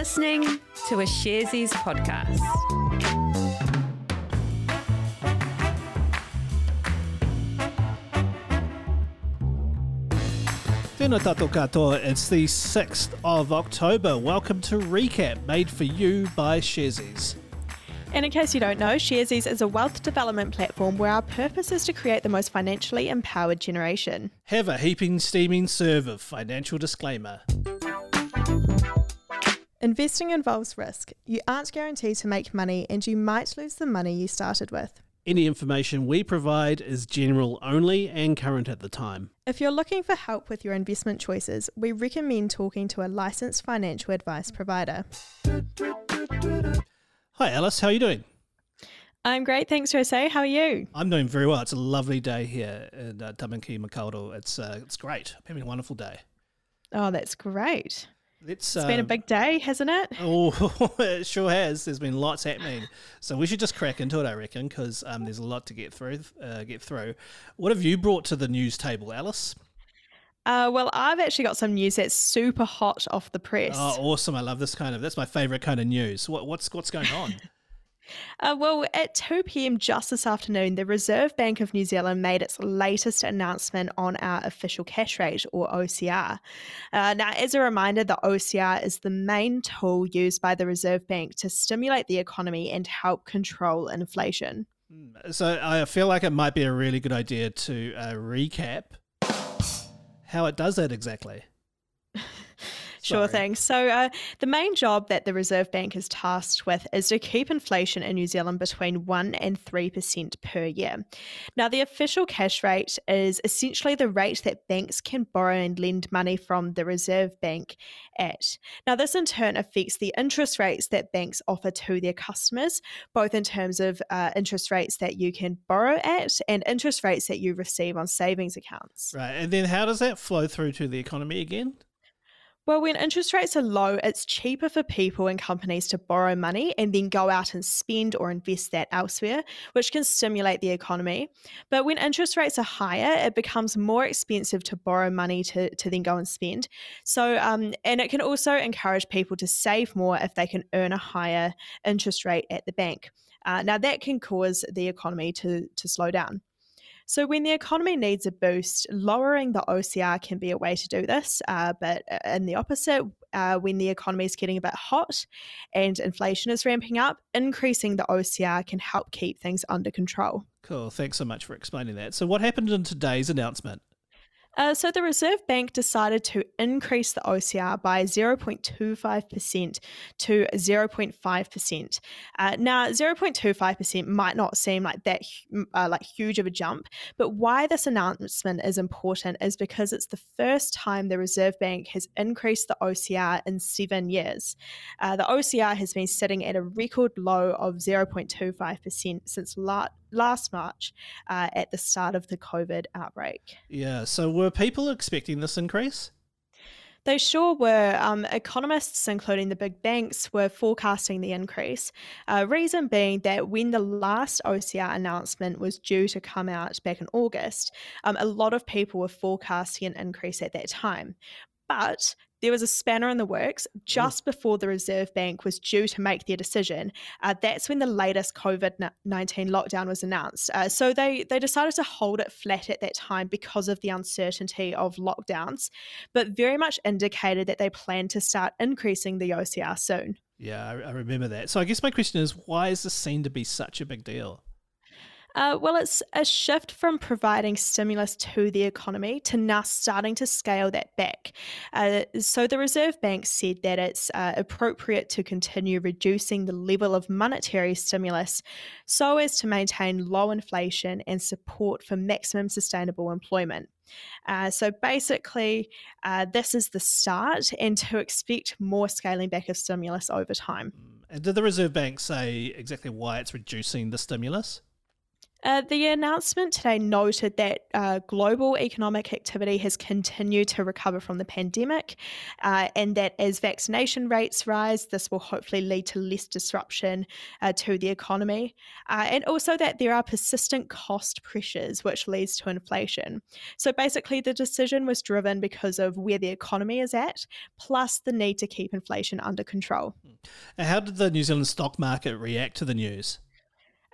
listening to a Sharesies podcast. Tēnā tātou katoa, it's the 6th of October. Welcome to Recap, made for you by Sharesies. And in case you don't know, Sharesies is a wealth development platform where our purpose is to create the most financially empowered generation. Have a heaping steaming serve of financial disclaimer. Investing involves risk. You aren't guaranteed to make money and you might lose the money you started with. Any information we provide is general only and current at the time. If you're looking for help with your investment choices, we recommend talking to a licensed financial advice provider. Hi Alice, how are you doing? I'm great, thanks, Jose. How are you? I'm doing very well. It's a lovely day here in uh, Tāmaki, Makaurau. It's uh, it's great. I'm having a wonderful day. Oh, that's great. Let's, It's been a um, big day, hasn't it? Oh, it sure has. There's been lots happening, so we should just crack into it, I reckon, because um, there's a lot to get through. Uh, get through. What have you brought to the news table, Alice? Uh, well, I've actually got some news that's super hot off the press. Oh, awesome! I love this kind of. That's my favorite kind of news. What, what's what's going on? Uh, well, at 2 pm just this afternoon, the Reserve Bank of New Zealand made its latest announcement on our official cash rate, or OCR. Uh, now, as a reminder, the OCR is the main tool used by the Reserve Bank to stimulate the economy and help control inflation. so I feel like it might be a really good idea to uh, recap how it does that exactly. Sure thing. So, uh, the main job that the Reserve Bank is tasked with is to keep inflation in New Zealand between 1% and 3% per year. Now, the official cash rate is essentially the rate that banks can borrow and lend money from the Reserve Bank at. Now, this in turn affects the interest rates that banks offer to their customers, both in terms of uh, interest rates that you can borrow at and interest rates that you receive on savings accounts. Right, and then how does that flow through to the economy again? Well, when interest rates are low, it's cheaper for people and companies to borrow money and then go out and spend or invest that elsewhere, which can stimulate the economy. But when interest rates are higher, it becomes more expensive to borrow money to, to then go and spend. So, um, and it can also encourage people to save more if they can earn a higher interest rate at the bank. Uh, now, that can cause the economy to, to slow down. So, when the economy needs a boost, lowering the OCR can be a way to do this. Uh, but in the opposite, uh, when the economy is getting a bit hot and inflation is ramping up, increasing the OCR can help keep things under control. Cool. Thanks so much for explaining that. So, what happened in today's announcement? Uh, so the Reserve Bank decided to increase the OCR by 0.25% to 0.5%. Uh, now, 0.25% might not seem like that uh, like huge of a jump, but why this announcement is important is because it's the first time the Reserve Bank has increased the OCR in seven years. Uh, the OCR has been sitting at a record low of 0.25% since la- last March uh, at the start of the COVID outbreak. Yeah. So, were people expecting this increase? They sure were. Um, economists, including the big banks, were forecasting the increase. Uh, reason being that when the last OCR announcement was due to come out back in August, um, a lot of people were forecasting an increase at that time. But there was a spanner in the works just before the Reserve Bank was due to make their decision. Uh, that's when the latest COVID 19 lockdown was announced. Uh, so they, they decided to hold it flat at that time because of the uncertainty of lockdowns, but very much indicated that they plan to start increasing the OCR soon. Yeah, I, I remember that. So, I guess my question is why is this seen to be such a big deal? Uh, well, it's a shift from providing stimulus to the economy to now starting to scale that back. Uh, so, the Reserve Bank said that it's uh, appropriate to continue reducing the level of monetary stimulus so as to maintain low inflation and support for maximum sustainable employment. Uh, so basically, uh, this is the start, and to expect more scaling back of stimulus over time. And did the Reserve Bank say exactly why it's reducing the stimulus? Uh, the announcement today noted that uh, global economic activity has continued to recover from the pandemic, uh, and that as vaccination rates rise, this will hopefully lead to less disruption uh, to the economy. Uh, and also that there are persistent cost pressures, which leads to inflation. So basically, the decision was driven because of where the economy is at, plus the need to keep inflation under control. How did the New Zealand stock market react to the news?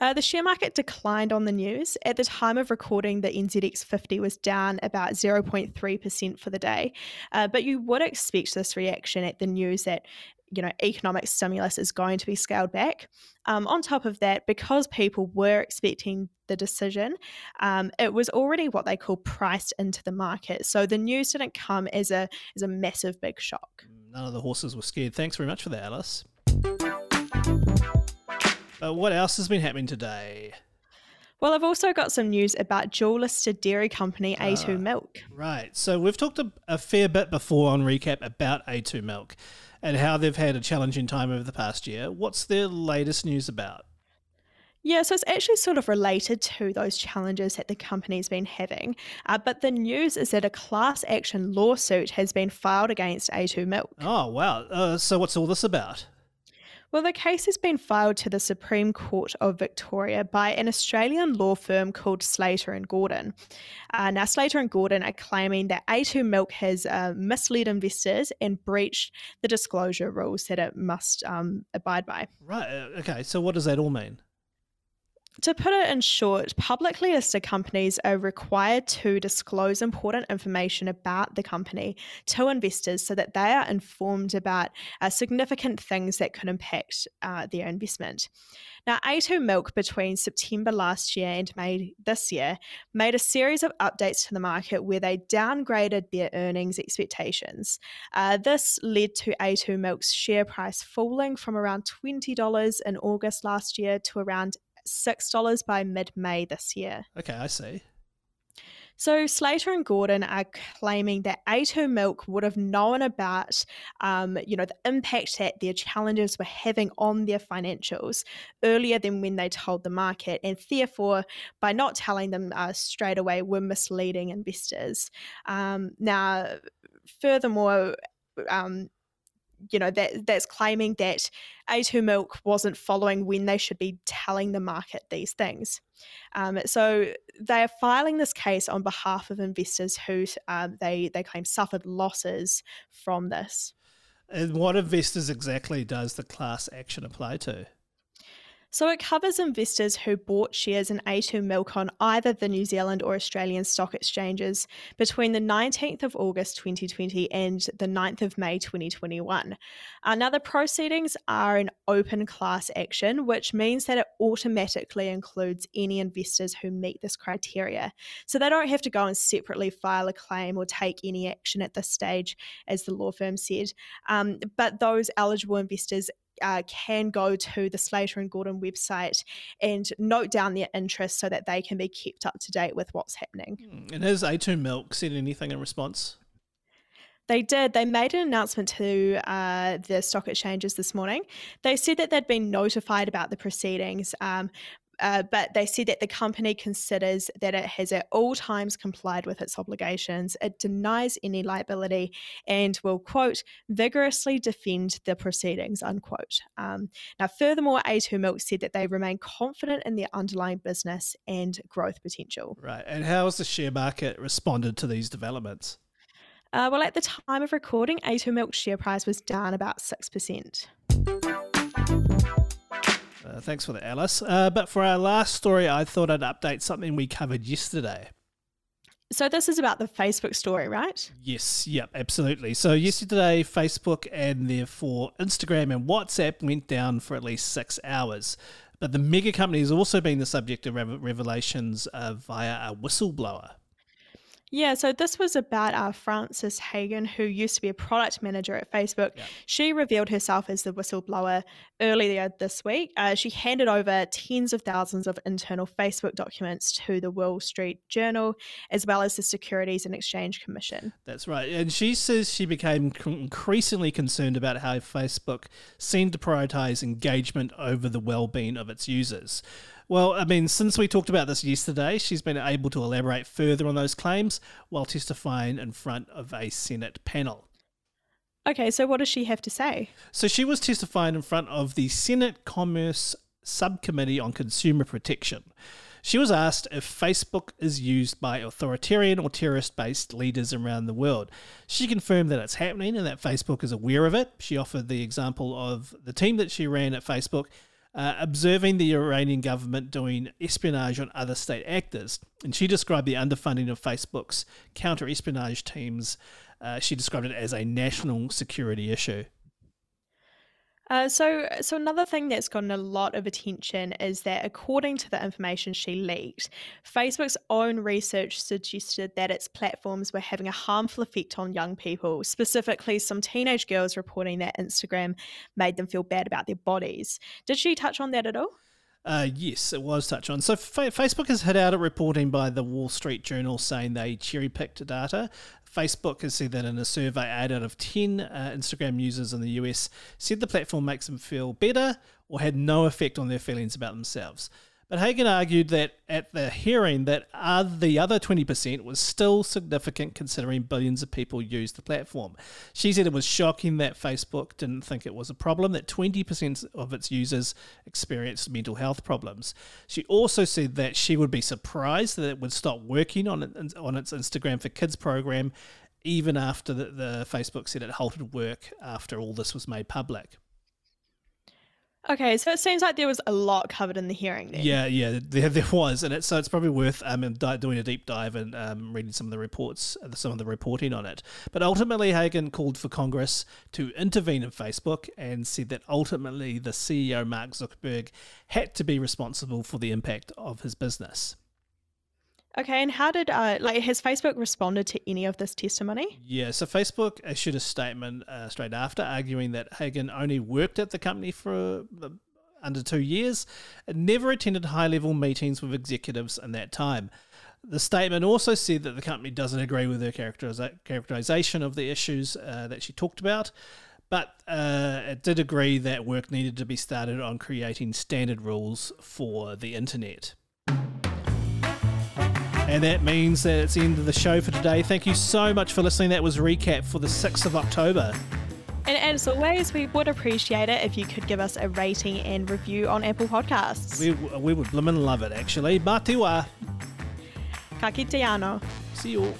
Uh, the share market declined on the news. At the time of recording, the NZX 50 was down about 0.3% for the day. Uh, but you would expect this reaction at the news that you know economic stimulus is going to be scaled back. Um, on top of that, because people were expecting the decision, um, it was already what they call priced into the market. So the news didn't come as a as a massive big shock. None of the horses were scared. Thanks very much for that, Alice. Uh, what else has been happening today? Well, I've also got some news about dual listed dairy company A2 Ah. Milk. Right. So we've talked a, a fair bit before on recap about A2 Milk and how they've had a challenging time over the past year. What's their latest news about? Yeah, so it's actually sort of related to those challenges that the company's been having. Uh, but the news is that a class action lawsuit has been filed against A2 Milk. Oh, wow. Uh, so what's all this about? Well, the case has been filed to the Supreme Court of Victoria by an Australian law firm called Slater and Gordon. Uh, now, Slater and Gordon are claiming that A2 Milk has uh, misled investors and breached the disclosure rules that it must um, abide by. Right. uh, Okay. So what does that all mean? To put it in short, publicly listed companies are required to disclose important information about the company to investors so that they are informed about uh, significant things that could impact uh, their investment. Now, A2 Milk between September last year and May this year made a series of updates to the market where they downgraded their earnings expectations. Uh, this led to A2 Milk's share price falling from around $20 in August last year to around $6 by mid May this year. Okay, I see. So Slater and Gordon are claiming that A2 Milk would have known about, um, you know, the impact that their challenges were having on their financials earlier than when they told the market, and therefore, by not telling them uh, straight away, were misleading investors. Um, now, furthermore, um, you know that that's claiming that A2 Milk wasn't following when they should be telling the market these things. Um, so they are filing this case on behalf of investors who um, they they claim suffered losses from this. And what investors exactly does the class action apply to? So it covers investors who bought shares in A2 Milk on either the New Zealand or Australian stock exchanges between the 19th of August 2020 and the 9th of May 2021. Uh, now, the proceedings are an open class action, which means that it automatically includes any investors who meet this criteria. So they don't have to go and separately file a claim or take any action at this stage, as the law firm said. Um, but those eligible investors uh, can go to the Slater and Gordon website and note down their interests so that they can be kept up to date with what's happening. And has A2 Milk said anything in response? They did. They made an announcement to uh, the stock exchanges this morning. They said that they'd been notified about the proceedings, um, uh, but they said that the company considers that it has at all times complied with its obligations. It denies any liability and will, quote, vigorously defend the proceedings, unquote. Um, now, furthermore, A2 Milk said that they remain confident in their underlying business and growth potential. Right. And how has the share market responded to these developments? Uh, well, at the time of recording, A2 Milk's share price was down about 6%. Uh, thanks for that, Alice. Uh, but for our last story, I thought I'd update something we covered yesterday. So, this is about the Facebook story, right? Yes, yep, absolutely. So yesterday, Facebook and therefore Instagram and WhatsApp went down for at least six hours. But the mega company has also been the subject of revelations uh, via a whistleblower. Yeah, so this was about uh, Frances Haugen, who used to be a product manager at Facebook. Yeah. She revealed herself as the whistleblower earlier this week. Uh, she handed over tens of thousands of internal Facebook documents to the Wall Street Journal, as well as the Securities and Exchange Commission. That's right. And she says she became c- increasingly concerned about how Facebook seemed to prioritize engagement over the well being of its users. Well, I mean, since we talked about this yesterday, she's been able to elaborate further on those claims while testifying in front of a Senate panel. Okay, so what does she have to say? So she was testifying in front of the Senate Commerce Subcommittee on Consumer Protection. She was asked if Facebook is used by authoritarian or terrorist based leaders around the world. She confirmed that it's happening and that Facebook is aware of it. She offered the example of the team that she ran at Facebook uh, observing the Iranian government doing espionage on other state actors. And she described the underfunding of Facebook's counter espionage teams. Uh, she described it as a national security issue. Uh, so, so another thing that's gotten a lot of attention is that, according to the information she leaked, Facebook's own research suggested that its platforms were having a harmful effect on young people. Specifically, some teenage girls reporting that Instagram made them feel bad about their bodies. Did she touch on that at all? Uh, yes, it was touched on. So Fa- Facebook has hit out a reporting by the Wall Street Journal saying they cherry picked data. Facebook has said that in a survey, 8 out of 10 uh, Instagram users in the US said the platform makes them feel better or had no effect on their feelings about themselves. But Haugen argued that at the hearing that uh, the other 20% was still significant considering billions of people use the platform. She said it was shocking that Facebook didn't think it was a problem, that 20% of its users experienced mental health problems. She also said that she would be surprised that it would stop working on, on its Instagram for Kids program even after the, the Facebook said it halted work after all this was made public. Okay, so it seems like there was a lot covered in the hearing then. Yeah, yeah, there, there was, and it's so it's probably worth um doing a deep dive and um, reading some of the reports, uh, some of the reporting on it. But ultimately, Haugen called for Congress to intervene in Facebook and said that ultimately the CEO Mark Zuckerberg had to be responsible for the impact of his business. Okay, and how did uh, like has Facebook responded to any of this testimony? Yeah, so Facebook issued a statement uh, straight after, arguing that Haugen only worked at the company for uh, under two years and never attended high-level meetings with executives in that time. The statement also said that the company doesn't agree with her characterization of the issues uh, that she talked about, but uh, it did agree that work needed to be started on creating standard rules for the internet. And that means that it's the end of the show for today. Thank you so much for listening. That was recap for the 6th of October. And as always, we would appreciate it if you could give us a rating and review on Apple Podcasts. We, we would blimmin' love it, actually. Mā te wā. Ka kite See you all.